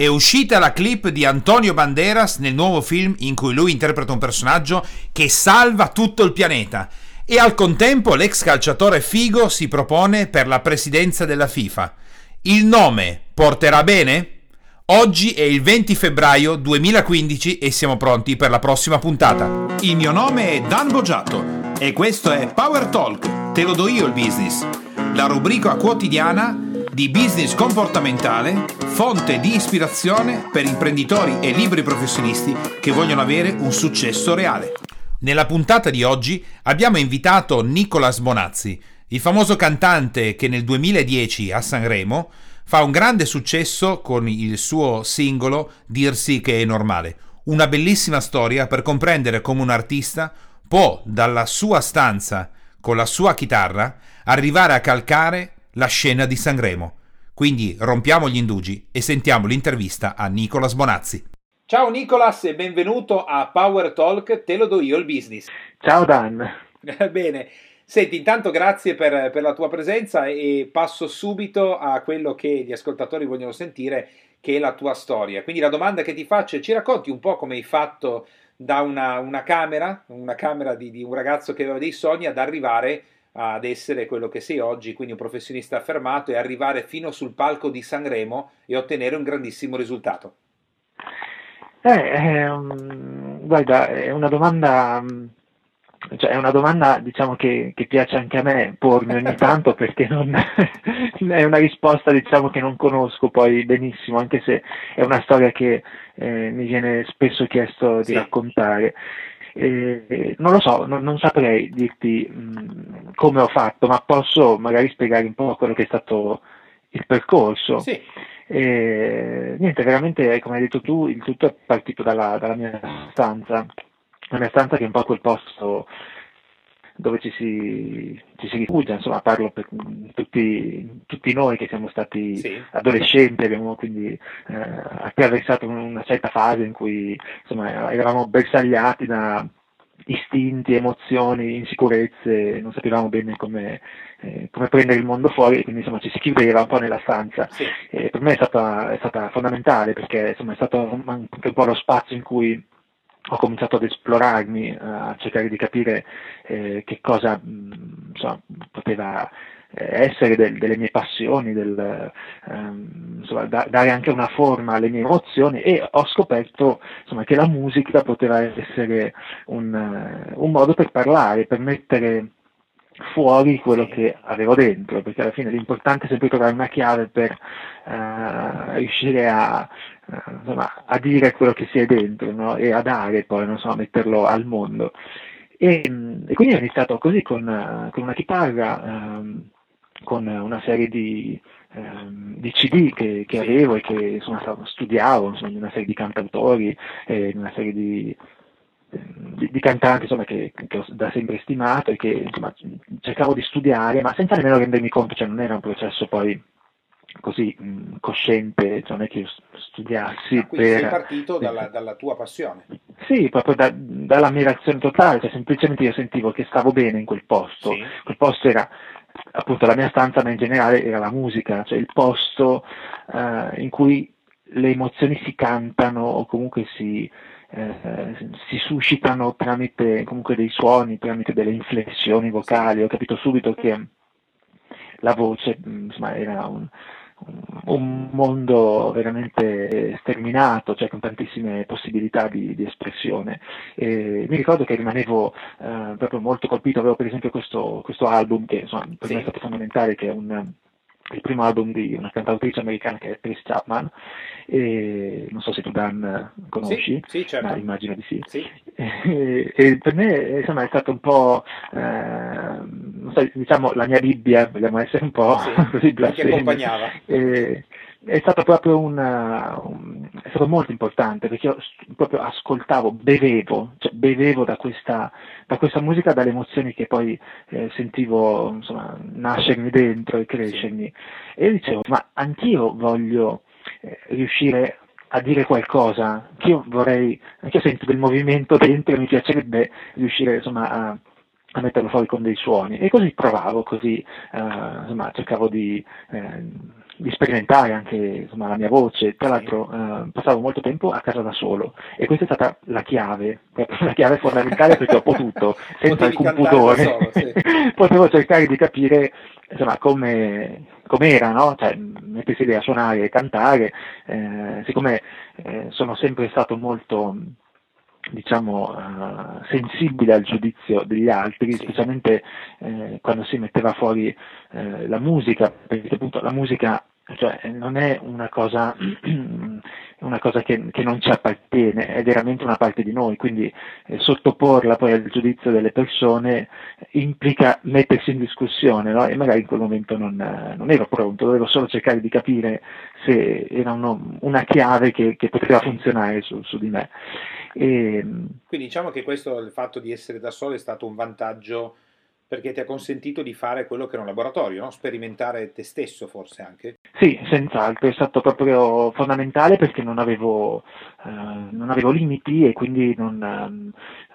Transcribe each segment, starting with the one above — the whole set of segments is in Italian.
È uscita la clip di Antonio Banderas nel nuovo film in cui lui interpreta un personaggio che salva tutto il pianeta. E al contempo l'ex calciatore Figo si propone per la presidenza della FIFA. Il nome porterà bene? Oggi è il 20 febbraio 2015 e siamo pronti per la prossima puntata. Il mio nome è Dan Boggiato e questo è Power Talk, te lo do io il business, la rubrica quotidiana di business comportamentale, fonte di ispirazione per imprenditori e libri professionisti che vogliono avere un successo reale. Nella puntata di oggi abbiamo invitato Nicolas Bonazzi, il famoso cantante che nel 2010 a Sanremo fa un grande successo con il suo singolo Dirsi che è normale. Una bellissima storia per comprendere come un artista può dalla sua stanza con la sua chitarra arrivare a calcare la scena di Sanremo. Quindi rompiamo gli indugi e sentiamo l'intervista a Nicolas Bonazzi. Ciao Nicolas e benvenuto a Power Talk, te lo do io il business. Ciao Dan. Bene, senti, intanto grazie per, per, la tua presenza e passo subito a quello che gli ascoltatori vogliono sentire, che è la tua storia. Quindi la domanda che ti faccio è, ci racconti un po' come hai fatto da una, una camera, una camera di, di un ragazzo che aveva dei sogni ad arrivare ad essere quello che sei oggi, quindi un professionista affermato e arrivare fino sul palco di Sanremo e ottenere un grandissimo risultato? Eh, um, guarda, è una domanda, cioè è una domanda diciamo, che, che, piace anche a me pormi ogni tanto perché non, è una risposta diciamo, che non conosco poi benissimo, anche se è una storia che eh, mi viene spesso chiesto di sì. raccontare. Eh, non lo so, non, non saprei dirti mh, come ho fatto, ma posso magari spiegare un po' quello che è stato il percorso. Sì. Eh, niente, veramente, come hai detto tu, il tutto è partito dalla, dalla mia stanza, la mia stanza che è un po' quel posto dove ci si, ci si rifugia, insomma parlo per tutti, tutti, noi che siamo stati sì. adolescenti, abbiamo quindi eh, attraversato una certa fase in cui insomma, eravamo bersagliati da istinti, emozioni, insicurezze, non sapevamo bene come, eh, come prendere il mondo fuori, quindi insomma ci si chiudeva un po' nella stanza. Sì. Per me è stata, è stata fondamentale perché insomma, è stato anche un po' lo spazio in cui ho cominciato ad esplorarmi, a cercare di capire eh, che cosa mh, insomma, poteva eh, essere del, delle mie passioni, del, ehm, insomma, da, dare anche una forma alle mie emozioni e ho scoperto insomma, che la musica poteva essere un, uh, un modo per parlare, per mettere fuori quello che avevo dentro, perché alla fine l'importante è sempre trovare una chiave per uh, riuscire a, insomma, a, dire quello che si è dentro no? e a dare poi, non so, a metterlo al mondo. E, e quindi ho iniziato così con, uh, con una chitarra, um, con una serie di, um, di CD che, che, avevo e che insomma, studiavo, insomma, una serie di cantautori, eh, una serie di, di, di cantanti insomma, che, che, ho da sempre stimato e che insomma, cercavo di studiare, ma senza nemmeno rendermi conto, cioè non era un processo poi così mh, cosciente, cioè non è che io studiassi ah, quindi per... sei partito dalla, dalla, tua passione. Sì, proprio da, dall'ammirazione totale, cioè semplicemente io sentivo che stavo bene in quel posto, sì. quel posto era appunto la mia stanza, ma in generale era la musica, cioè il posto uh, in cui le emozioni si cantano o comunque si, eh, si suscitano tramite comunque dei suoni, tramite delle inflessioni vocali. Ho capito subito che la voce insomma, era un, un mondo veramente sterminato, cioè con tantissime possibilità di, di espressione. E mi ricordo che rimanevo eh, proprio molto colpito, avevo per esempio questo, questo album che insomma, per sì. me è stato fondamentale, che è un, il primo album di una cantautrice americana che è Chris Chapman, e non so se tu Dan conosci, sì, sì, certo. ma immagino di sì. sì. E, e, per me insomma, è stato un po', eh, so, diciamo, la mia Bibbia, vogliamo essere un po' sì, così blasfemi. Che accompagnava. E, è stato proprio una, un, è stato molto importante perché io proprio ascoltavo, bevevo, cioè bevevo da questa, da questa musica, dalle emozioni che poi eh, sentivo insomma, nascermi dentro e crescermi. E dicevo, ma anch'io voglio eh, riuscire a dire qualcosa, anch'io vorrei, anch'io sento del movimento dentro e mi piacerebbe riuscire insomma a a metterlo fuori con dei suoni e così provavo, così eh, insomma, cercavo di, eh, di, sperimentare anche insomma, la mia voce, tra l'altro eh, passavo molto tempo a casa da solo e questa è stata la chiave, la chiave fondamentale perché ho potuto, senza alcun pudore, solo, sì. potevo cercare di capire insomma, come, com'era, no? cioè, mettersi lì a suonare e cantare, eh, siccome eh, sono sempre stato molto diciamo, uh, sensibile al giudizio degli altri, specialmente eh, quando si metteva fuori eh, la musica, perché appunto la musica cioè, non è una cosa, una cosa che, che, non ci appartiene, è veramente una parte di noi, quindi eh, sottoporla poi al giudizio delle persone implica mettersi in discussione no? e magari in quel momento non, non, ero pronto, dovevo solo cercare di capire se era uno, una chiave che, che poteva funzionare su, su di me. E... Quindi diciamo che questo, il fatto di essere da solo è stato un vantaggio perché ti ha consentito di fare quello che era un laboratorio, no? sperimentare te stesso forse anche. Sì, senz'altro, è stato proprio fondamentale perché non avevo, eh, non avevo limiti e quindi non, eh,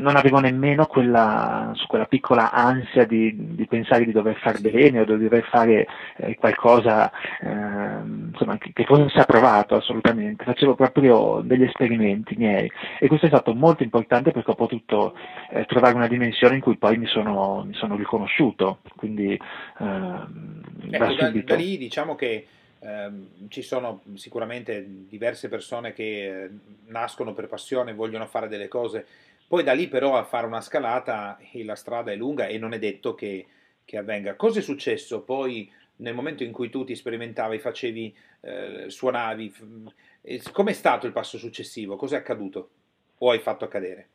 non avevo nemmeno quella, quella piccola ansia di, di, pensare di dover fare bene o di dover fare eh, qualcosa ehm, insomma, che, che, fosse approvato assolutamente, facevo proprio degli esperimenti miei. E questo è stato molto importante perché ho potuto eh, trovare una dimensione in cui poi mi sono, mi sono riconosciuto, quindi ehm, ecco, da, da, lì diciamo che ehm, ci sono sicuramente diverse persone che eh, nascono per passione, vogliono fare delle cose, poi da lì però a fare una scalata la strada è lunga e non è detto che, che avvenga. Cosa è successo poi nel momento in cui tu ti sperimentavi, facevi, eh, suonavi? Com'è stato il passo successivo? Cosa è accaduto? O hai fatto accadere?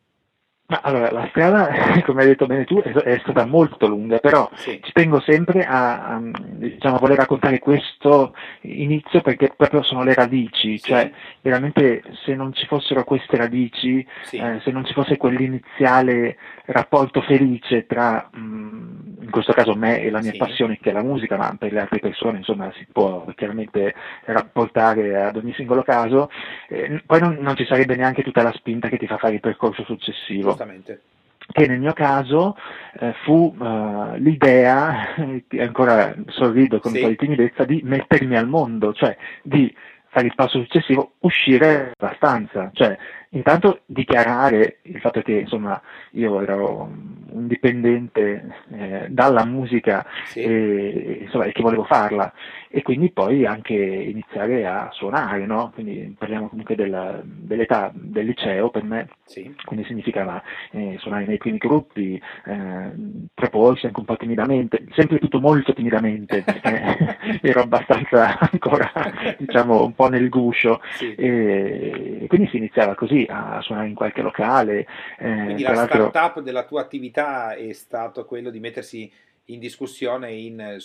Ma allora, la strada, come hai detto bene tu, è, è stata molto lunga, però sì. ci tengo sempre a, a diciamo, voler raccontare questo inizio perché proprio sono le radici, sì. cioè veramente se non ci fossero queste radici, sì. eh, se non ci fosse quell'iniziale rapporto felice tra, mh, mm, in questo caso me e la mia passione che è la musica, ma per le altre persone insomma si può chiaramente rapportare ad ogni singolo caso, eh, poi non, non ci sarebbe neanche tutta la spinta che ti fa fare il percorso successivo. Giustamente che nel mio caso eh, fu uh, l'idea, ancora sorrido con sì. un po' di timidezza, di mettermi al mondo, cioè di fare il passo successivo, uscire dalla stanza, cioè intanto dichiarare il fatto che insomma io ero un dipendente eh, dalla musica sì. e, insomma, e, che volevo farla e quindi poi anche iniziare a suonare, no? quindi parliamo comunque della, dell'età del liceo per me, sì. quindi significava eh, suonare nei primi gruppi, eh, proporsi anche un po' timidamente, sempre tutto molto timidamente perché ero abbastanza ancora diciamo un po' nel guscio sì. e quindi si iniziava così a suonare in qualche locale. Eh, Quindi la start-up della tua attività è stato quello di mettersi in discussione in, eh,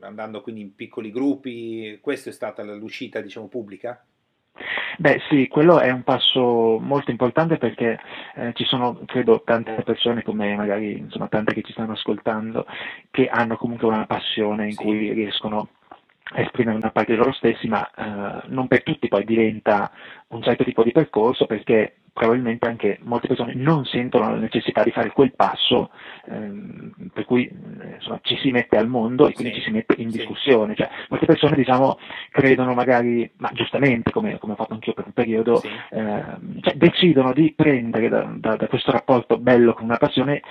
andando quindi in piccoli gruppi, questa è stata l'uscita diciamo pubblica? Beh sì, quello è un passo molto importante perché eh, ci sono, credo, tante persone come magari, insomma, tante che ci stanno ascoltando, che hanno comunque una passione in sì. cui riescono esprimere una parte di loro stessi, ma eh, non per tutti poi diventa un certo tipo di percorso perché probabilmente anche molte persone non sentono la necessità di fare quel passo ehm, per cui eh, insomma, ci si mette al mondo e quindi sì, ci si mette in discussione. Cioè, molte persone diciamo, credono magari, ma giustamente come, come ho fatto anch'io per un periodo, sì. ehm, cioè, decidono di prendere da, da, da questo rapporto bello con una passione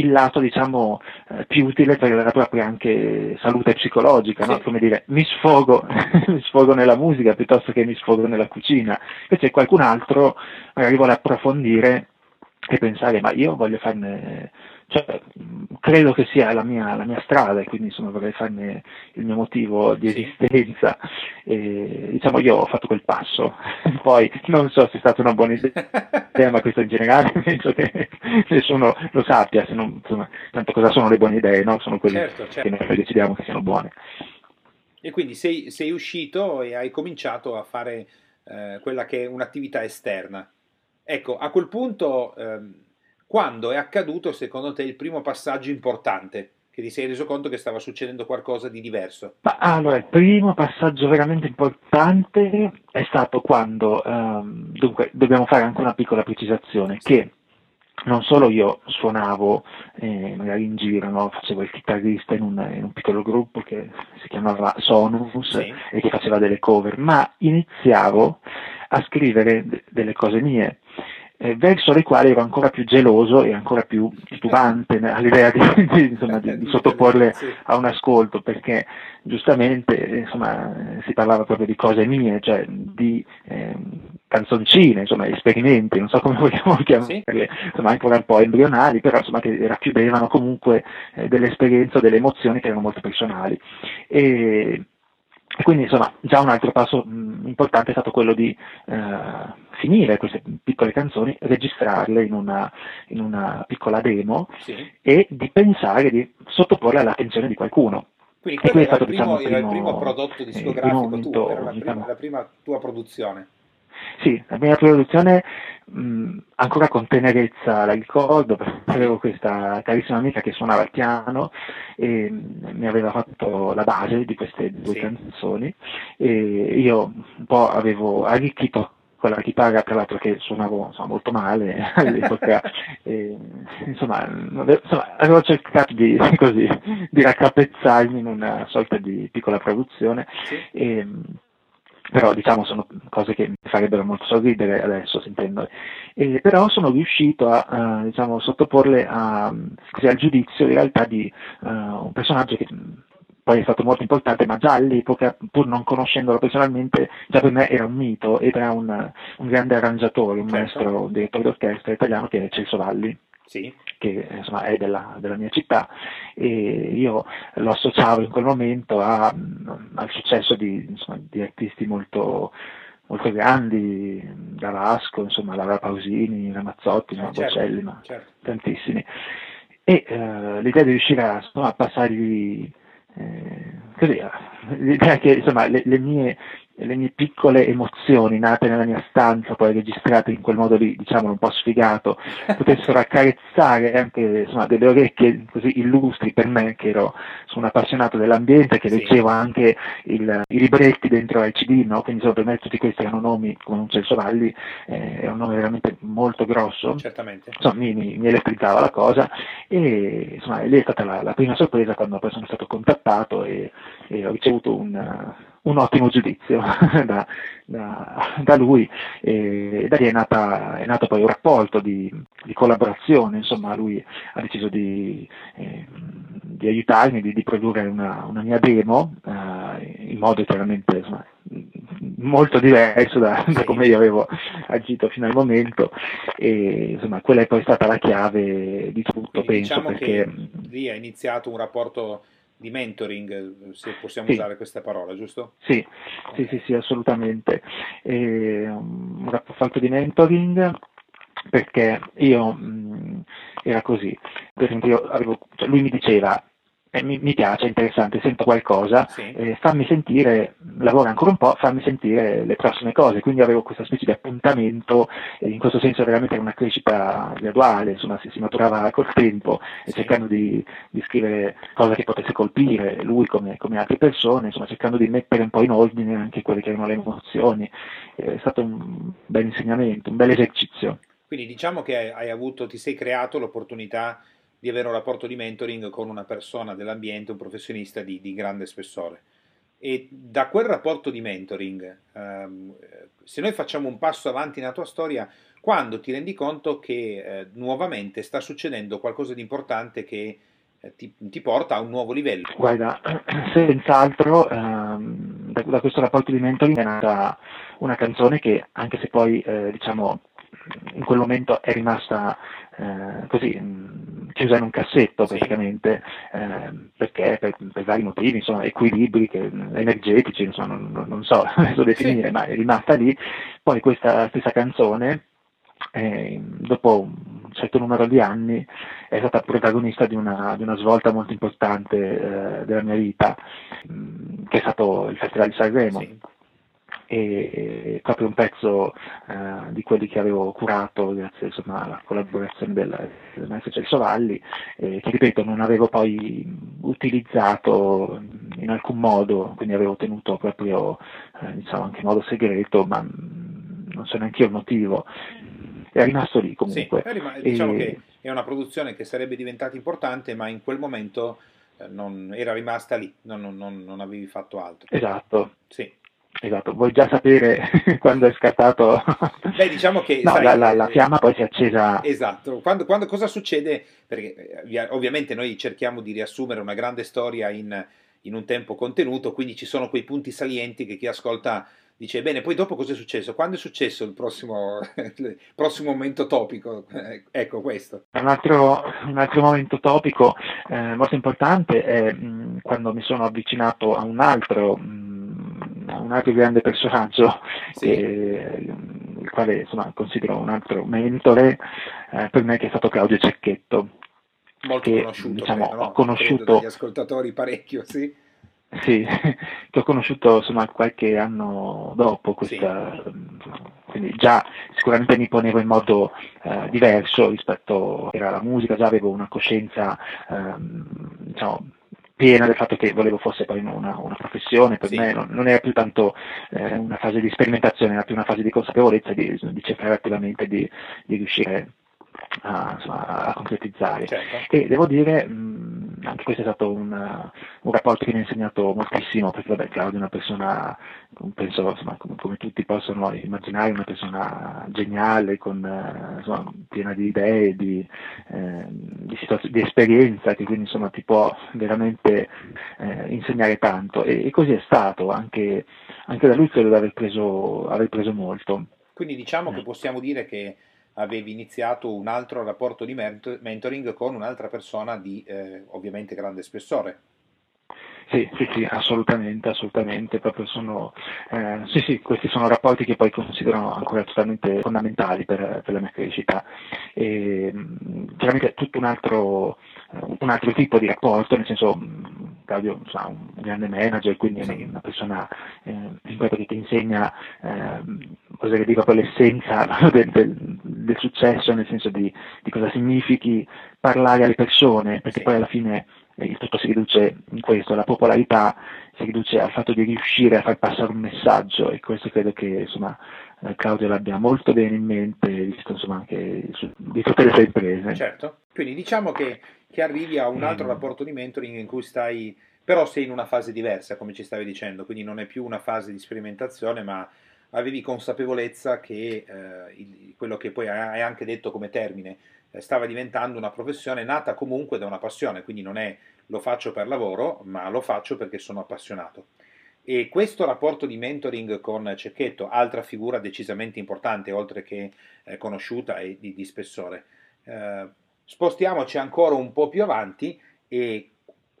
il lato diciamo eh, più utile per la propria anche salute psicologica, sì. no? come dire mi sfogo, mi sfogo nella musica piuttosto che mi sfogo nella cucina, invece qualcun altro magari vuole approfondire e pensare ma io voglio farne cioè, credo che sia la mia, la mia, strada e quindi insomma, vorrei farne il mio motivo di esistenza. E, diciamo io ho fatto quel passo, poi non so se è stata una buona idea, ma questo in generale penso che nessuno lo sappia, se non, insomma, tanto cosa sono le buone idee, no? sono quelle certo, certo. che noi decidiamo che siano buone. E quindi sei, sei uscito e hai cominciato a fare eh, quella che è un'attività esterna. Ecco, a quel punto... Ehm, quando è accaduto secondo te il primo passaggio importante? Che ti sei reso conto che stava succedendo qualcosa di diverso? Ma, allora, il primo passaggio veramente importante è stato quando, um, dunque, dobbiamo fare anche una piccola precisazione, che non solo io suonavo eh, magari in giro, no? facevo il chitarrista in un, in un, piccolo gruppo che si chiamava Sonus sì. e che faceva delle cover, ma iniziavo a scrivere d- delle cose mie eh, verso le quali ero ancora più geloso e ancora più titubante all'idea di, di, insomma, di, di sottoporle a un ascolto, perché giustamente insomma, si parlava proprio di cose mie, cioè di eh, canzoncine, insomma, esperimenti, non so come vogliamo chiamarle, insomma, ancora un po' embrionali, però insomma, che racchiudevano comunque eh, delle esperienze, delle emozioni che erano molto personali. E, quindi insomma già un altro passo mh, importante è stato quello di eh, finire queste piccole canzoni, registrarle in una, in una piccola demo sì. e di pensare di sottoporle all'attenzione di qualcuno. Quindi quello era, stato, il primo, diciamo, era il primo prodotto discografico eh, tuo, era la prima, diciamo, la prima tua produzione. Sì, la mia produzione mh, ancora con tenerezza la ricordo, perché avevo questa carissima amica che suonava il piano e mi aveva fatto la base di queste due sì. canzoni e io un po' avevo arricchito con la chitarra tra l'altro che suonavo insomma, molto male all'epoca e, insomma, insomma, avevo cercato di, così, di raccapezzarmi in una sorta di piccola produzione sì. e, però diciamo sono cose che mi farebbero molto sorridere adesso sentendole, eh, però sono riuscito a, uh, diciamo, sottoporle a, così, al giudizio in realtà di uh, un personaggio che poi è stato molto importante, ma già all'epoca, pur non conoscendolo personalmente, già per me era un mito, era un, un grande arrangiatore, un certo. maestro direttore d'orchestra italiano che è Celso Valli sì. Che insomma, è della, della, mia città e io lo associavo in quel momento a, al successo di, insomma, di artisti molto, molto grandi, da Vasco, insomma, Laura Pausini, Ramazzotti, eh, certo, Bocelli, ma certo. tantissimi. E uh, l'idea di riuscire a, insomma, a passargli eh, così, l'idea che insomma, le, le, mie, le mie piccole emozioni nate nella mia stanza, poi registrate in quel modo lì, diciamo un po' sfigato, potessero accarezzare anche insomma, delle orecchie così illustri per me, che ero sono appassionato dell'ambiente, che sì. leggevo anche il, i libretti dentro ai CD, no? quindi insomma, per me tutti questi erano nomi come un Celso Valli, eh, è un nome veramente molto grosso, Certamente. Insomma, mi, mi, mi, elettrizzava la cosa e insomma, lì è stata la, la prima sorpresa quando poi sono stato contattato e, e ho ricevuto un un ottimo giudizio da, da, da, lui. E da lì è, nata, è, nato poi un rapporto di, di collaborazione, insomma lui ha deciso di, eh, di aiutarmi, di, di produrre una, una, mia demo eh, in modo chiaramente insomma, molto diverso da, da, come io avevo agito fino al momento. E insomma quella è poi stata la chiave di tutto Quindi penso diciamo perché che lì è iniziato un rapporto di mentoring, se possiamo sì. usare questa parola, giusto? Sì, okay. sì, sì, sì, assolutamente. E, um, un rapporto di mentoring perché io mh, mm, era così, per esempio avevo, cioè lui mi diceva eh, mi, mi, piace, è interessante, sento qualcosa, sì. eh, fammi sentire, lavora ancora un po', fammi sentire le prossime cose, quindi avevo questa specie di appuntamento, e in questo senso veramente era una crescita graduale, insomma si, si maturava col tempo, sì. cercando di, di, scrivere cose che potesse colpire lui come, come, altre persone, insomma cercando di mettere un po' in ordine anche quelle che erano le emozioni, eh, è stato un bel insegnamento, un bel esercizio. Quindi diciamo che hai avuto, ti sei creato l'opportunità di avere un rapporto di mentoring con una persona dell'ambiente, un professionista di, di grande spessore. E da quel rapporto di mentoring, ehm, se noi facciamo un passo avanti nella tua storia, quando ti rendi conto che eh, nuovamente sta succedendo qualcosa di importante che eh, ti, ti, porta a un nuovo livello? Guarda, senz'altro ehm, da, da, questo rapporto di mentoring è nata una canzone che, anche se poi eh, diciamo in quel momento è rimasta eh, così chiusa in un cassetto praticamente eh, perché per, per, vari motivi, insomma, equilibri che, energetici, insomma, non, non, so adesso definire, ma è rimasta lì. Poi questa stessa canzone, eh, dopo un certo numero di anni, è stata protagonista di una, di una svolta molto importante eh, della mia vita, mh, mm, che è stato il Festival di Sanremo. Sì e proprio un pezzo eh, di quelli che avevo curato grazie insomma, alla collaborazione del, del maestro Celso Valli, eh, che ripeto non avevo poi utilizzato in alcun modo, quindi avevo tenuto proprio eh, diciamo anche in modo segreto, ma non so neanche io il motivo. è rimasto lì comunque. Sì, rim- diciamo e... che è una produzione che sarebbe diventata importante, ma in quel momento eh, non, era rimasta lì, non, non, non, avevi fatto altro. Esatto. Sì. Esatto, vuoi già sapere quando è scattato? Beh, diciamo che... No, sai, la, la, la, fiamma poi si è accesa... Esatto, quando, quando, cosa succede? Perché eh, ovviamente noi cerchiamo di riassumere una grande storia in, in un tempo contenuto, quindi ci sono quei punti salienti che chi ascolta dice bene, poi dopo cosa è successo? Quando è successo il prossimo, il prossimo momento topico? Eh, ecco questo. Un altro, un altro momento topico eh, molto importante è mh, quando mi sono avvicinato a un altro, mh, a un altro grande personaggio, sì. che, il quale insomma, considero un altro mentore eh, per me che è stato Claudio Cecchetto. Molto che, conosciuto, diciamo, credo, ho conosciuto... gli ascoltatori parecchio, sì sì, che ho conosciuto insomma qualche anno dopo questa, sì. quindi già sicuramente mi ponevo in modo eh, diverso rispetto alla musica, già avevo una coscienza eh, diciamo, piena del fatto che volevo fosse poi una, una professione, per sì. me non, non, era più tanto eh, una fase di sperimentazione, era più una fase di consapevolezza, di, di cercare attivamente di, di riuscire a, insomma, a concretizzare. Certo. E devo dire, mh, anche questo è stato un, un, rapporto che mi ha insegnato moltissimo, perché vabbè, Claudio è una persona, penso, insomma, come, come, tutti possono immaginare, una persona geniale, con, eh, insomma, piena di idee, di, eh, di, di, esperienza, che quindi insomma, ti può veramente eh, insegnare tanto. E, e, così è stato, anche, anche da lui credo di aver preso, aver preso molto. Quindi diciamo che possiamo dire che avevi iniziato un altro rapporto di mentoring con un'altra persona di eh, ovviamente grande spessore. Sì, sì, sì, assolutamente, assolutamente, proprio sono, eh, sì, sì, questi sono rapporti che poi considero ancora totalmente fondamentali per, per la mia crescita. E, chiaramente tutto un altro, un altro tipo di rapporto, nel senso Claudio è un grande manager, quindi è una persona eh, che ti insegna eh, oserei dire l'essenza del, del, del, successo, nel senso di, di, cosa significhi parlare alle persone, perché poi alla fine eh, il tutto si riduce in questo, la popolarità si riduce al fatto di riuscire a far passare un messaggio e questo credo che insomma, eh, Claudio l'abbia molto bene in mente, visto insomma, anche su, di tutte le sue imprese. Certo, quindi diciamo che, che arrivi a un altro mm. rapporto di mentoring in cui stai, però sei in una fase diversa, come ci stavi dicendo, quindi non è più una fase di sperimentazione, ma avevi consapevolezza che eh, il, quello che poi hai anche detto come termine eh, stava diventando una professione nata comunque da una passione, quindi non è lo faccio per lavoro, ma lo faccio perché sono appassionato. E questo rapporto di mentoring con Cecchetto, altra figura decisamente importante, oltre che eh, conosciuta e di, di spessore, eh, spostiamoci ancora un po' più avanti e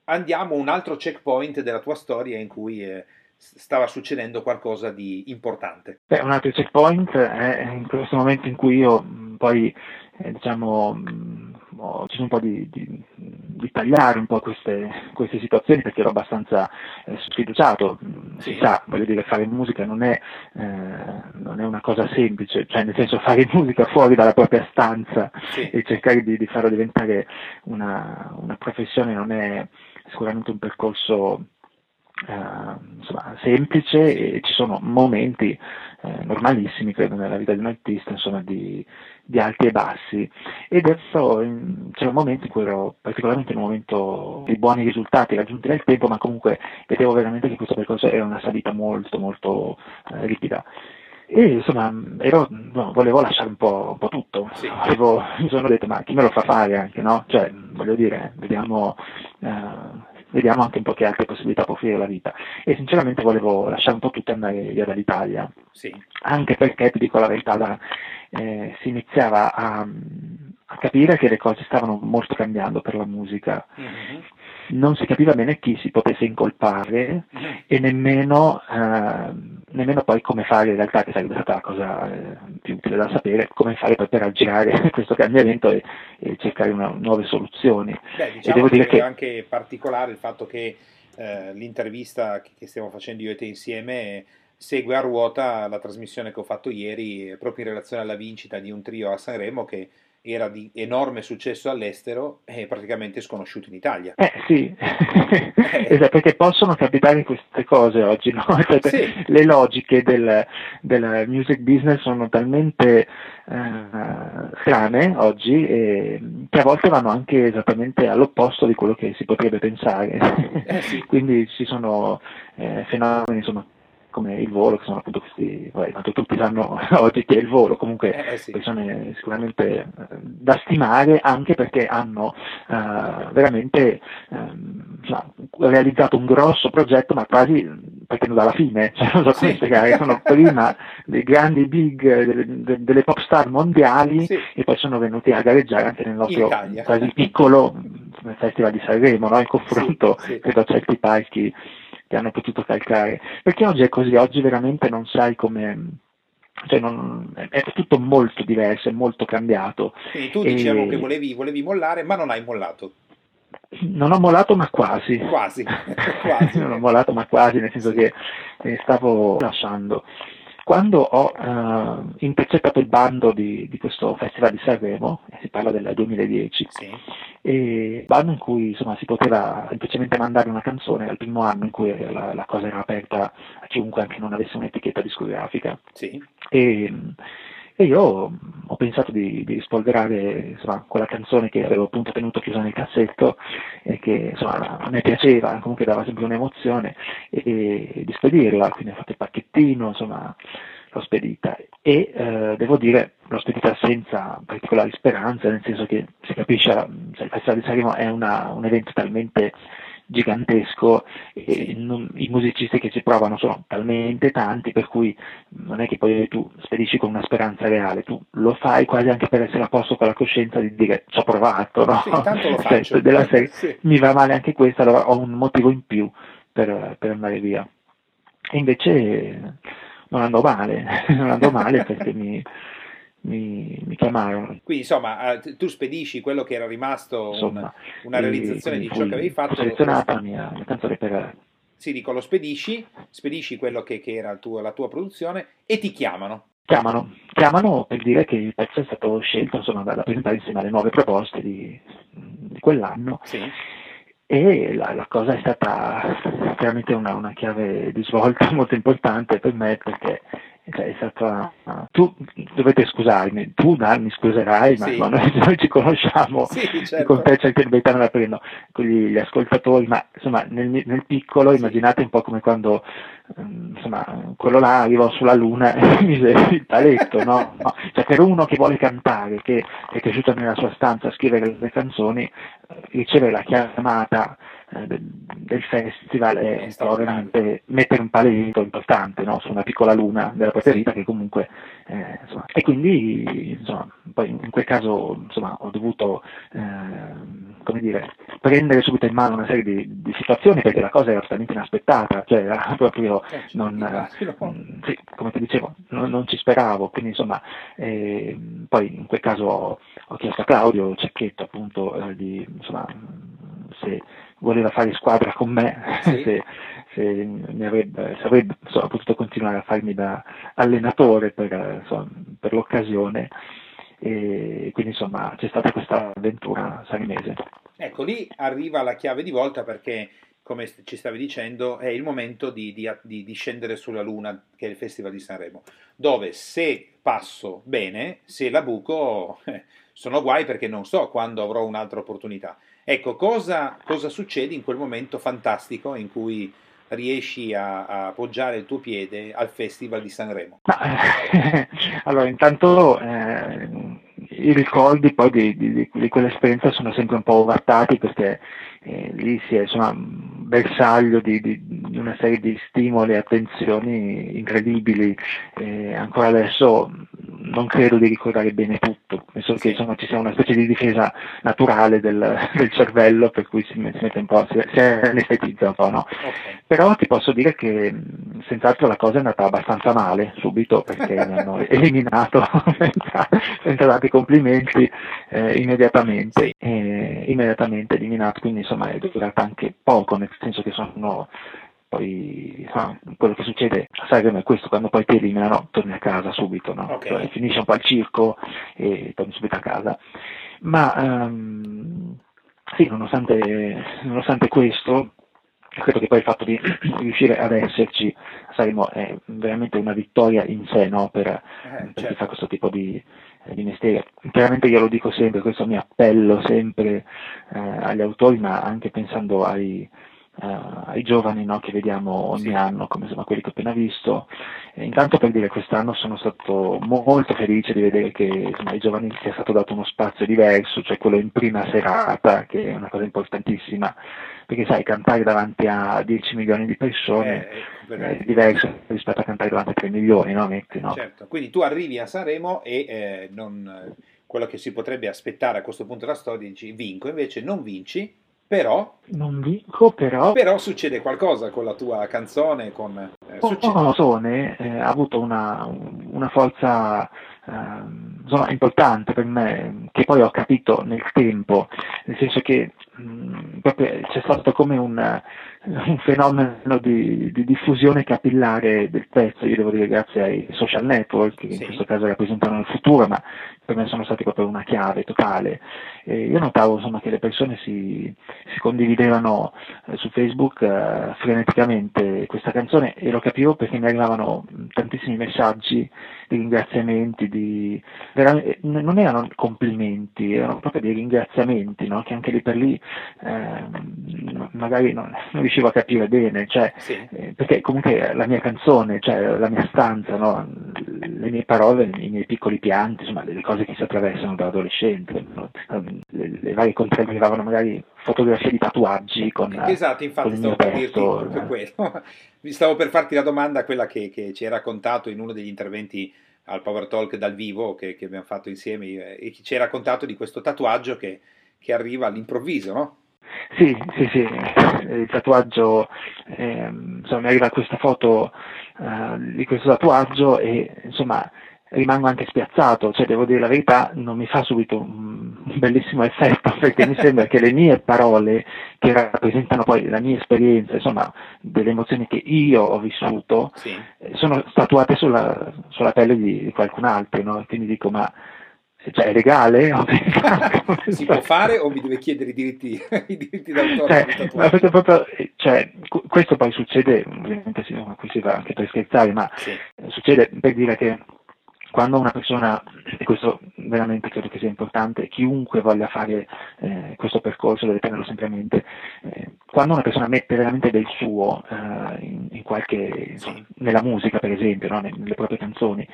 andiamo a un altro checkpoint della tua storia in cui eh, stava succedendo qualcosa di importante. Beh, un altro checkpoint è in questo momento in cui io poi eh, diciamo ho deciso un po' di, di, di, tagliare un po' queste, queste situazioni perché ero abbastanza eh, sfiduciato, si sì. sa, voglio dire, fare musica non è, eh, non è, una cosa semplice, cioè nel senso fare musica fuori dalla propria stanza sì. e cercare di, di farlo diventare una, una professione non è sicuramente un percorso insomma, semplice e ci sono momenti eh, normalissimi, credo, nella vita di un artista, insomma, di, di alti e bassi. Ed adesso c'era un momento in cui ero particolarmente in un momento di buoni risultati raggiunti nel tempo, ma comunque vedevo veramente che questo percorso era una salita molto, molto eh, ripida. E insomma, ero, no, volevo lasciare un po', un po tutto. Sì. Avevo, mi sono detto, ma chi me lo fa fare anche, no? Cioè, voglio dire, vediamo eh, vediamo anche un po' che altre possibilità può offrire la vita. E sinceramente volevo lasciare un po' tutto e andare via dall'Italia, sì. anche perché, ti dico la verità, la, eh, si iniziava a, a, capire che le cose stavano molto cambiando per la musica. Mm-hmm non si capiva bene chi si potesse incolpare mm-hmm. e nemmeno, eh, nemmeno, poi come fare in realtà, che sarebbe stata la cosa eh, più utile da sapere, come fare poi per aggirare questo cambiamento e, e cercare una, nuove soluzioni. Beh, diciamo e devo dire che è anche particolare il fatto che eh, l'intervista che stiamo facendo io e te insieme segue a ruota la trasmissione che ho fatto ieri proprio in relazione alla vincita di un trio a Sanremo che era di enorme successo all'estero e praticamente sconosciuto in Italia. Eh sì, esatto, perché possono capitare queste cose oggi, no? cioè, sì. le logiche del, del, music business sono talmente eh, strane oggi e, che a volte vanno anche esattamente all'opposto di quello che si potrebbe pensare. Eh sì. Quindi ci sono eh, fenomeni insomma, come il volo, che sono appunto questi, vabbè, tanto tutti sanno oggi che è il volo, comunque eh, sì. persone sicuramente eh, da stimare anche perché hanno eh, veramente ehm, realizzato un grosso progetto ma quasi partendo dalla fine, cioè, non so come sì. spiegare, sono prima dei grandi big, delle, delle pop star mondiali sì. e poi sono venuti a gareggiare anche nel nostro quasi piccolo festival di Sanremo, no? in confronto credo a certi palchi che hanno potuto calcare. Perché oggi è così, oggi veramente non sai come... Cioè non, è tutto molto diverso, è molto cambiato. Quindi tu diciamo e... che volevi, volevi mollare, ma non hai mollato. Non ho mollato ma quasi. Quasi, quasi. non ho mollato ma quasi, nel senso che eh, stavo lasciando quando ho uh, intercettato il bando di, di, questo festival di Sanremo, si parla del 2010, sì. bando in cui insomma, si poteva semplicemente mandare una canzone al primo anno in cui la, la cosa era aperta a chiunque anche non avesse un'etichetta discografica. Sì. E, e io ho pensato di, di rispolverare insomma, quella canzone che avevo appunto tenuto chiusa nel cassetto e che insomma, a me piaceva, comunque dava sempre un'emozione, e, e di spedirla, quindi ho fatto il pacchettino, insomma l'ho spedita. E eh, devo dire l'ho spedita senza particolari speranze, nel senso che si capisce, cioè, il Festival di Sanremo è una, un evento talmente gigantesco e non, i musicisti che ci provano sono talmente tanti per cui non è che poi tu spedisci con una speranza reale, tu lo fai quasi anche per essere a posto con la coscienza di dire ci ho provato, no? Sì, cioè, faccio. della serie, sì. mi va male anche questo, allora ho un motivo in più per, per andare via. E invece non andò male, non andò male perché mi, mi, mi, chiamarono. Quindi insomma eh, tu spedisci quello che era rimasto insomma, una, una realizzazione di ciò che avevi fatto. selezionata la mia, canzone per... Sì, dico, lo spedisci, spedisci quello che, che era tuo, la tua produzione e ti chiamano. Chiamano, chiamano per dire che il pezzo è stato scelto insomma, da, presentare insieme alle nuove proposte di, di quell'anno. Sì. E la, la, cosa è stata veramente una, una chiave di svolta molto importante per me perché è stata... Tu dovete scusarmi, tu mi scuserai, ma, sì. ma noi, noi, ci conosciamo, sì, certo. con te c'è il Gaetano la prendo, con gli, gli, ascoltatori, ma insomma nel, nel piccolo sì. immaginate un po' come quando ehm, insomma, quello là arrivò sulla luna e mise il paletto, no? no? Cioè, per uno che vuole cantare, che è cresciuto nella sua stanza a scrivere le canzoni, eh, riceve la chiamata del festival è veramente mettere un paletto importante no? su una piccola luna della poesia che comunque eh, insomma, e quindi insomma, poi in quel caso insomma, ho dovuto eh, come dire, prendere subito in mano una serie di, di, situazioni perché la cosa era totalmente inaspettata cioè era proprio eh, non, mm, sì, come ti dicevo non, non, ci speravo quindi insomma eh, poi in quel caso ho, ho chiesto a Claudio Cecchetto appunto eh, di insomma se voleva fare squadra con me, sì. se, se, avrebbe, se avrebbe insomma, potuto continuare a farmi da allenatore per, insomma, per l'occasione. E quindi insomma c'è stata questa avventura sanremese. Ecco, lì arriva la chiave di volta perché, come ci stavi dicendo, è il momento di, di, di, scendere sulla Luna, che è il Festival di Sanremo, dove se passo bene, se la buco, sono guai perché non so quando avrò un'altra opportunità. Ecco, cosa, cosa succede in quel momento fantastico in cui riesci a, a, appoggiare il tuo piede al Festival di Sanremo? Eh, allora, intanto eh, i ricordi poi di, di, di, quell'esperienza sono sempre un po' ovattati perché eh, lì si è insomma, bersaglio di, di, una serie di stimoli e attenzioni incredibili. Eh, ancora adesso non credo di ricordare bene tutto, penso che insomma, ci sia una specie di difesa naturale del, del cervello per cui si, si mette un po', si, si anestetizza un po', no? Okay. Però ti posso dire che senz'altro la cosa è andata abbastanza male subito perché mi hanno eliminato senza, senza tanti complimenti eh, immediatamente, eh, immediatamente eliminato, quindi insomma è durata anche poco, nel senso che sono poi no, quello che succede a Sanremo è questo, quando poi ti eliminano torni a casa subito, no? Okay. Cioè, finisce un po' il circo e torni subito a casa. Ma um, sì, nonostante, nonostante questo, credo che poi il fatto di riuscire ad esserci a Sanremo è veramente una vittoria in sé no? per, Eh, per chi certo. fa questo tipo di, di. Chiaramente io lo dico sempre, questo mi appello sempre eh, agli autori, ma anche pensando ai, eh, ai giovani no, che vediamo ogni anno, come insomma quelli che ho appena visto. E intanto per dire quest'anno sono stato mo- molto felice di vedere che insomma, ai giovani sia stato dato uno spazio diverso, cioè quello in prima serata, che è una cosa importantissima, perché sai, cantare davanti a 10 milioni di persone Eh, è diverso rispetto a cantare davanti a 3 milioni, no? Metti, no? Certo, quindi tu arrivi a Sanremo e eh, non- quello che si potrebbe aspettare a questo punto della storia dici vinco, invece non vinci, però, Non vinco, però però succede qualcosa con la tua canzone, con, eh, Oh, succede- oh, Sone eh, ha avuto una, una forza ehm, insomma, importante per me, che poi ho capito nel tempo, nel senso che mh, proprio c'è stato come un, un fenomeno di, di diffusione capillare del pezzo, io devo dire grazie ai social network, che Sì. in questo caso rappresentano il futuro, ma per me sono stati proprio una chiave totale. E io notavo insomma, che le persone si, si condividevano eh, su Facebook eh, freneticamente questa canzone e lo capivo perché mi arrivavano tantissimi messaggi di ringraziamenti, di, eh, non erano complimenti, erano proprio dei ringraziamenti, no? che anche lì per lì ehm, magari non, non riuscivo a capire bene, cioè, Sì. eh, perché comunque la mia canzone, cioè la mia stanza, no? le mie parole, i miei piccoli pianti, insomma le cose che si attraversano da? Ehm, le, varie contrarie arrivavano magari fotografie di tatuaggi con... Esatto, infatti con stavo per dirti proprio eh. quello. Mi stavo per farti la domanda, quella che, che ci hai raccontato in uno degli interventi al Power Talk dal vivo che, che abbiamo fatto insieme eh, e che ci hai raccontato di questo tatuaggio che, che arriva all'improvviso, no? Sì, sì, sì, il tatuaggio, ehm, insomma, mi arriva questa foto eh, di questo tatuaggio e insomma rimango anche spiazzato, cioè devo dire la verità, non mi fa subito un bellissimo effetto perché mi sembra che le mie parole che rappresentano poi la mia esperienza, insomma, delle emozioni che io ho vissuto, Sì. eh, sono statuate sulla, sulla pelle di, di qualcun altro, no? Quindi dico, ma cioè, è legale? Si può fare o mi deve chiedere i diritti, i diritti d'autore Cioè, perché proprio, eh, cioè, qu- questo poi succede, ovviamente qui si va anche per scherzare, ma Sì. eh, succede per dire che quando una persona, e questo veramente credo che sia importante, chiunque voglia fare eh, questo percorso deve tenerlo sempre a mente, eh, quando una persona mette veramente del suo eh, in, in qualche, insomma, nella musica per esempio, no? nelle proprie canzoni,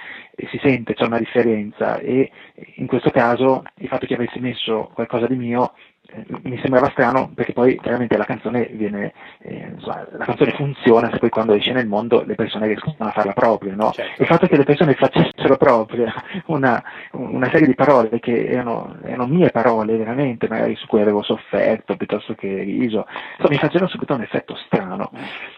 si sente c'è una differenza e in questo caso il fatto che avessi messo qualcosa di mio mi sembrava strano perché poi chiaramente la canzone viene, eh, insomma, la canzone funziona se poi quando esce nel mondo le persone riescono a farla propria, no? Certo. Il fatto che le persone facessero propria una, una serie di parole che erano, erano mie parole veramente, magari su cui avevo sofferto piuttosto che riso, insomma, mi faceva subito un effetto strano.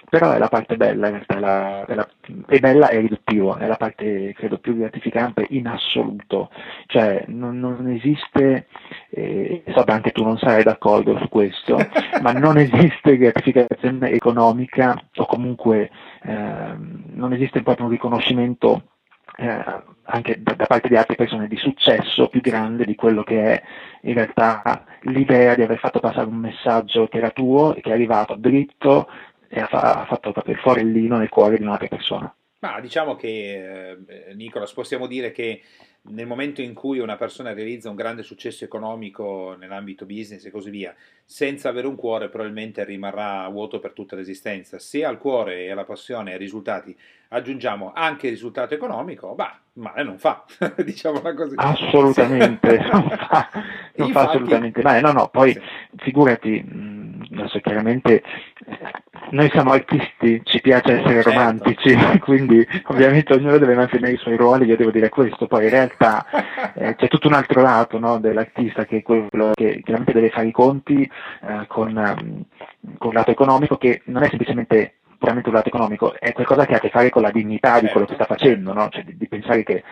Però è la parte bella in realtà, è, la, è, la, è bella e riduttivo, è la parte credo più gratificante in assoluto, cioè non, non esiste, eh, so che anche tu non sarai d'accordo su questo, ma non esiste gratificazione economica o comunque ehm, non esiste proprio un riconoscimento eh, anche da, da parte di altre persone di successo più grande di quello che è in realtà l'idea di aver fatto passare un messaggio che era tuo e che è arrivato dritto e ha, fa- ha fatto proprio il forellino nel cuore di un'altra persona. Ma diciamo che, eh, Nicolas, possiamo dire che nel momento in cui una persona realizza un grande successo economico nell'ambito business e così via, senza avere un cuore probabilmente rimarrà vuoto per tutta l'esistenza. Se al cuore e alla passione e ai risultati aggiungiamo anche il risultato economico, bah, male non fa, diciamola così. Assolutamente, non fa, non fa Infatti- assolutamente male. No, no, poi Sì. figurati, mh, adesso chiaramente eh, noi siamo artisti, ci piace essere Certo. romantici, quindi ovviamente ognuno deve mantenere i suoi ruoli, io devo dire questo, poi in realtà eh, c'è tutto un altro lato no, dell'artista che è quello che chiaramente deve fare i conti eh, con, ehm, con il lato economico che non è semplicemente puramente un lato economico, è qualcosa che ha a che fare con la dignità di quello che sta Certo, facendo, no? Cioè, di, di pensare che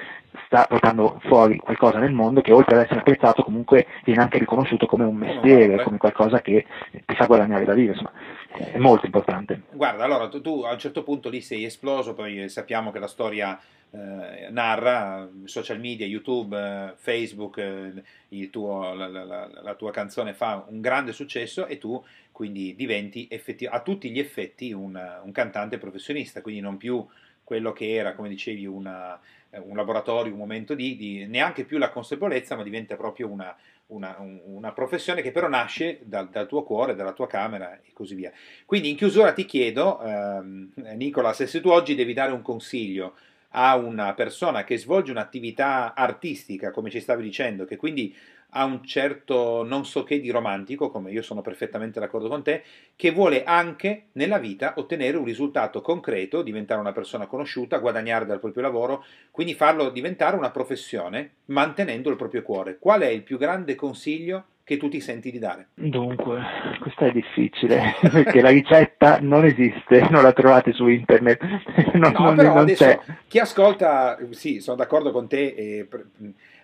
sta portando fuori qualcosa nel mondo che oltre ad essere apprezzato comunque viene anche riconosciuto come un mestiere, come qualcosa che ti fa guadagnare da vivere. Insomma, è molto importante. Guarda, allora tu, tu, a un certo punto lì sei esploso, poi sappiamo che la storia eh, narra, social media, YouTube, eh, Facebook, eh, tuo, la, la, la, tua canzone fa un grande successo e tu quindi diventi effetti, a tutti gli effetti un, un, cantante professionista, quindi non più quello che era, come dicevi, una, un laboratorio, un momento di, di, neanche più la consapevolezza, ma diventa proprio una, una, una professione che però nasce dal, dal, tuo cuore, dalla tua camera e così via. Quindi in chiusura ti chiedo, ehm, Nicola, se tu oggi devi dare un consiglio a una persona che svolge un'attività artistica, come ci stavi dicendo, che quindi ha un certo non so che di romantico, come io sono perfettamente d'accordo con te, che vuole anche nella vita ottenere un risultato concreto, diventare una persona conosciuta, guadagnare dal proprio lavoro, quindi farlo diventare una professione mantenendo il proprio cuore. Qual è il più grande consiglio che tu ti senti di dare? Dunque, questa è difficile perché la ricetta non esiste, non la trovate su internet. Non, no, non, però non adesso c'è. chi ascolta, sì, sono d'accordo con te, eh,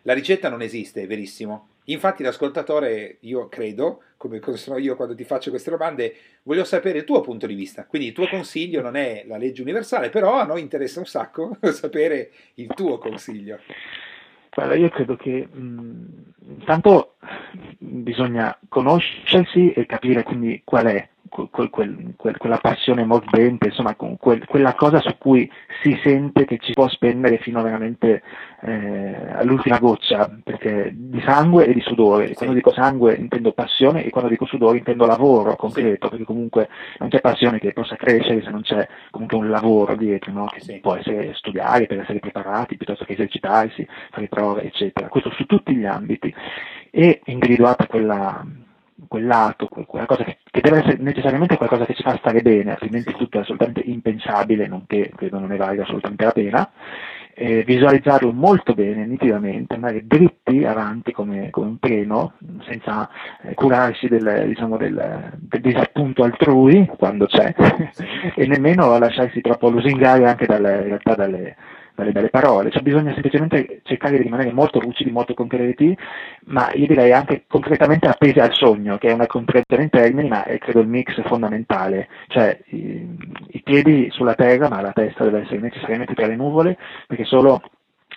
la ricetta non esiste, è verissimo. Infatti l'ascoltatore, io credo, come sono io quando ti faccio queste domande, voglio sapere il tuo punto di vista. Quindi il tuo consiglio non è la legge universale, però a noi interessa un sacco sapere il tuo consiglio. Guarda, io credo che mh, intanto bisogna conoscersi e capire quindi qual è quel, quel, quel, quella passione mordente, insomma, quella cosa su cui si sente che ci può spendere fino veramente eh, all'ultima goccia, perché di sangue e di sudore. Sì. Quando dico sangue intendo passione e quando dico sudore intendo lavoro concreto, sì. perché comunque non c'è passione che possa crescere se non c'è comunque un lavoro dietro, no? che sì. può essere studiare per essere preparati, piuttosto che esercitarsi, fare prove, eccetera. Questo su tutti gli ambiti. E individuata quella quel lato, quella cosa che, che, deve essere necessariamente qualcosa che ci fa stare bene, altrimenti tutto è assolutamente impensabile, nonché credo non ne valga assolutamente la pena, eh, visualizzarlo molto bene, nitidamente, andare dritti avanti come, come un treno, senza eh, curarsi del, diciamo, del, del, disappunto altrui, quando c'è, e nemmeno lasciarsi troppo lusingare anche dalle, dalle, dalle belle parole, cioè bisogna semplicemente cercare di rimanere molto lucidi, molto concreti, ma io direi anche concretamente appesi al sogno, che è una comprensione in termini, ma è credo il mix fondamentale, cioè i, i piedi sulla terra, ma la testa deve essere necessariamente tra le nuvole, perché solo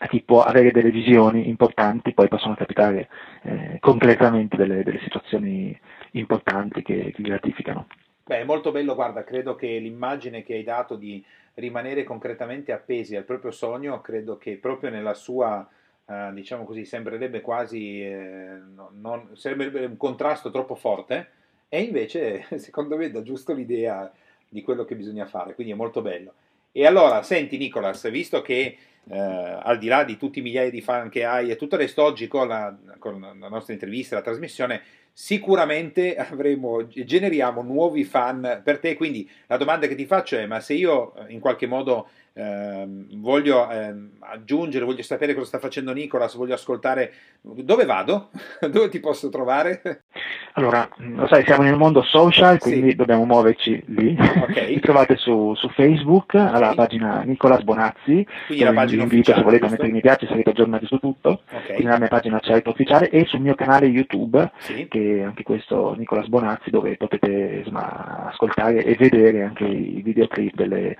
chi può avere delle visioni importanti poi possono capitare eh, concretamente delle, delle, situazioni importanti che, che gratificano. Beh, è molto bello, guarda, credo che l'immagine che hai dato di rimanere concretamente appesi al proprio sogno, credo che proprio nella sua, eh, diciamo così, sembrerebbe quasi, eh, non, sembrerebbe un contrasto troppo forte, e invece secondo me dà giusto l'idea di quello che bisogna fare, quindi è molto bello. E allora, senti Nicolas, visto che eh, al di là di tutti i migliaia di fan che hai e tutto il resto, oggi con la, con la nostra intervista, la trasmissione, sicuramente avremo, generiamo nuovi fan per te. Quindi la domanda che ti faccio è: ma se io in qualche modo eh, voglio eh, aggiungere, voglio sapere cosa sta facendo Nicolas, voglio ascoltare, dove vado? dove ti posso trovare? Allora, lo sai, siamo nel mondo social, quindi sì. dobbiamo muoverci lì. Okay. Mi trovate su, su Facebook, okay. alla pagina Nicolas Bonazzi. Quindi la pagina invito. Se volete mettere mi piace, sarete aggiornati su tutto. Okay. Quindi la mia pagina certo ufficiale e sul mio canale YouTube, sì. che anche questo Nicolas Bonazzi, dove potete insomma, ascoltare e vedere anche i videoclip delle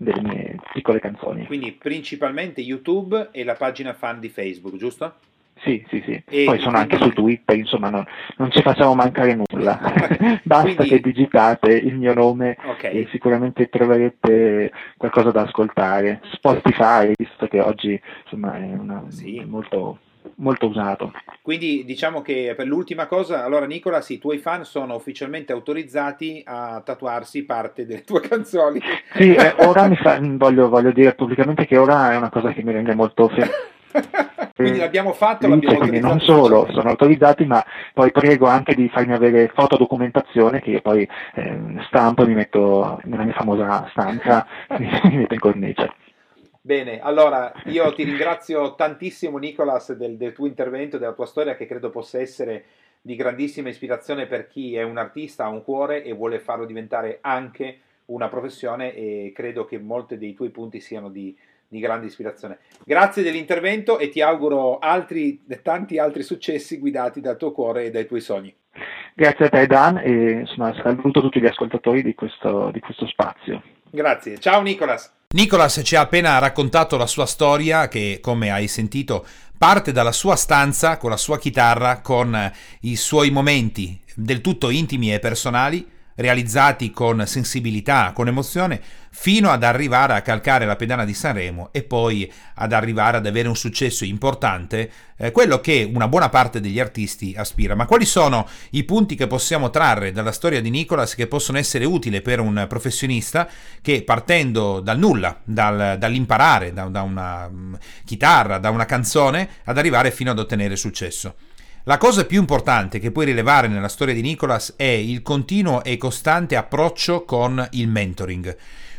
delle mie piccole canzoni. Quindi principalmente YouTube e la pagina fan di Facebook, giusto? Sì, sì, sì. E Poi sono anche su Twitter, insomma, non, non ci facciamo mancare nulla. Basta quindi... che digitate il mio nome okay. e sicuramente troverete qualcosa da ascoltare. Spotify, visto che oggi insomma, è, una, sì. è molto molto usato. Quindi diciamo che per l'ultima cosa, allora Nicola, sì, i tuoi fan sono ufficialmente autorizzati a tatuarsi parte delle tue canzoni. Sì, eh, ora fa, voglio, voglio, dire pubblicamente che ora è una cosa che mi rende molto felice. quindi l'abbiamo fatto, l'abbiamo quindi non solo sono autorizzati, ma poi prego anche di farmi avere fotodocumentazione che io poi eh, stampo e mi metto nella mia famosa stanza, mi metto in cornice. Bene, allora io ti ringrazio tantissimo Nicolas del, del, tuo intervento, della tua storia che credo possa essere di grandissima ispirazione per chi è un artista, ha un cuore e vuole farlo diventare anche una professione e credo che molti dei tuoi punti siano di, di grande ispirazione. Grazie dell'intervento e ti auguro altri, tanti altri successi guidati dal tuo cuore e dai tuoi sogni. Grazie a te Dan e insomma, saluto tutti gli ascoltatori di questo, di questo spazio. Grazie, ciao Nicolas. Nicolas ci ha appena raccontato la sua storia che, come hai sentito, parte dalla sua stanza con la sua chitarra, con i suoi momenti del tutto intimi e personali realizzati con sensibilità, con emozione, fino ad arrivare a calcare la pedana di Sanremo e poi ad arrivare ad avere un successo importante, eh, quello che una buona parte degli artisti aspira. Ma quali sono i punti che possiamo trarre dalla storia di Nicolas che possono essere utili per un professionista che partendo dal nulla, dal, dall'imparare, da, da una um, chitarra, da una canzone, ad arrivare fino ad ottenere successo? La cosa più importante che puoi rilevare nella storia di Nicholas è il continuo e costante approccio con il mentoring.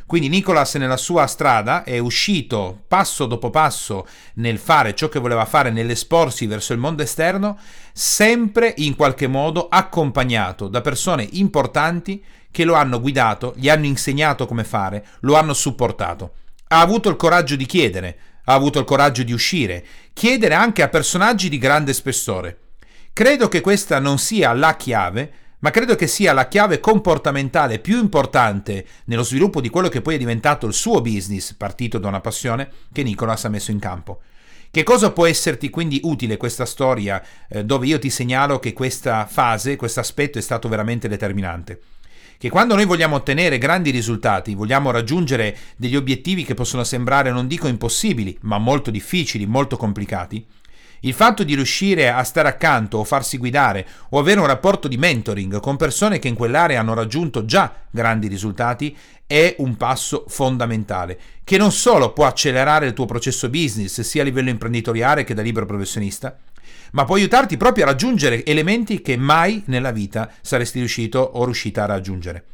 Quindi Nicholas nella sua strada è uscito passo dopo passo nel fare ciò che voleva fare, nell'esporsi verso il mondo esterno, sempre in qualche modo accompagnato da persone importanti che lo hanno guidato, gli hanno insegnato come fare, lo hanno supportato. Ha avuto il coraggio di chiedere, ha avuto il coraggio di uscire, chiedere anche a personaggi di grande spessore. Credo che questa non sia la chiave, ma credo che sia la chiave comportamentale più importante nello sviluppo di quello che poi è diventato il suo business, partito da una passione, che Nicolas ha messo in campo. Che cosa può esserti quindi utile questa storia eh, dove io ti segnalo che questa fase, questo aspetto è stato veramente determinante? Che quando noi vogliamo ottenere grandi risultati, vogliamo raggiungere degli obiettivi che possono sembrare non dico impossibili, ma molto difficili, molto complicati, il fatto di riuscire a stare accanto o farsi guidare o avere un rapporto di mentoring con persone che in quell'area hanno raggiunto già grandi risultati è un passo fondamentale che non solo può accelerare il tuo processo business sia a livello imprenditoriale che da libero professionista, ma può aiutarti proprio a raggiungere elementi che mai nella vita saresti riuscito o riuscita a raggiungere.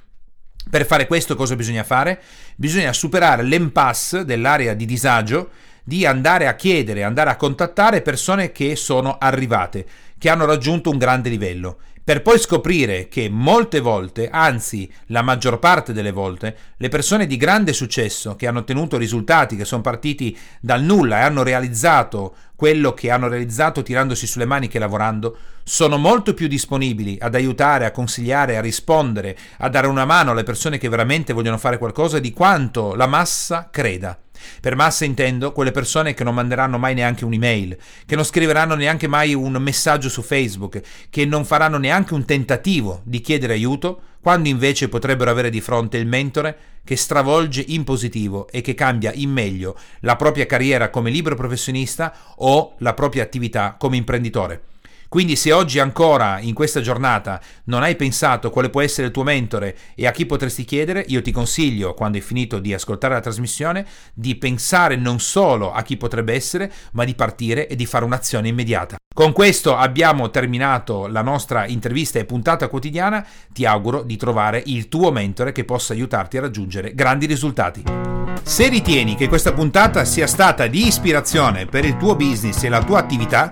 Per fare questo cosa bisogna fare? Bisogna superare l'impasse dell'area di disagio di andare a chiedere, andare a contattare persone che sono arrivate, che hanno raggiunto un grande livello, per poi scoprire che molte volte, anzi la maggior parte delle volte, le persone di grande successo che hanno ottenuto risultati, che sono partiti dal nulla e hanno realizzato quello che hanno realizzato tirandosi sulle maniche e lavorando, sono molto più disponibili ad aiutare, a consigliare, a rispondere, a dare una mano alle persone che veramente vogliono fare qualcosa di quanto la massa creda. Per massa intendo quelle persone che non manderanno mai neanche un'email, che non scriveranno neanche mai un messaggio su Facebook, che non faranno neanche un tentativo di chiedere aiuto, quando invece potrebbero avere di fronte il mentore che stravolge in positivo e che cambia in meglio la propria carriera come libero professionista o la propria attività come imprenditore. Quindi se oggi ancora in questa giornata non hai pensato quale può essere il tuo mentore e a chi potresti chiedere, io ti consiglio, quando hai finito di ascoltare la trasmissione, di pensare non solo a chi potrebbe essere, ma di partire e di fare un'azione immediata. Con questo abbiamo terminato la nostra intervista e puntata quotidiana. Ti auguro di trovare il tuo mentore che possa aiutarti a raggiungere grandi risultati. Se ritieni che questa puntata sia stata di ispirazione per il tuo business e la tua attività,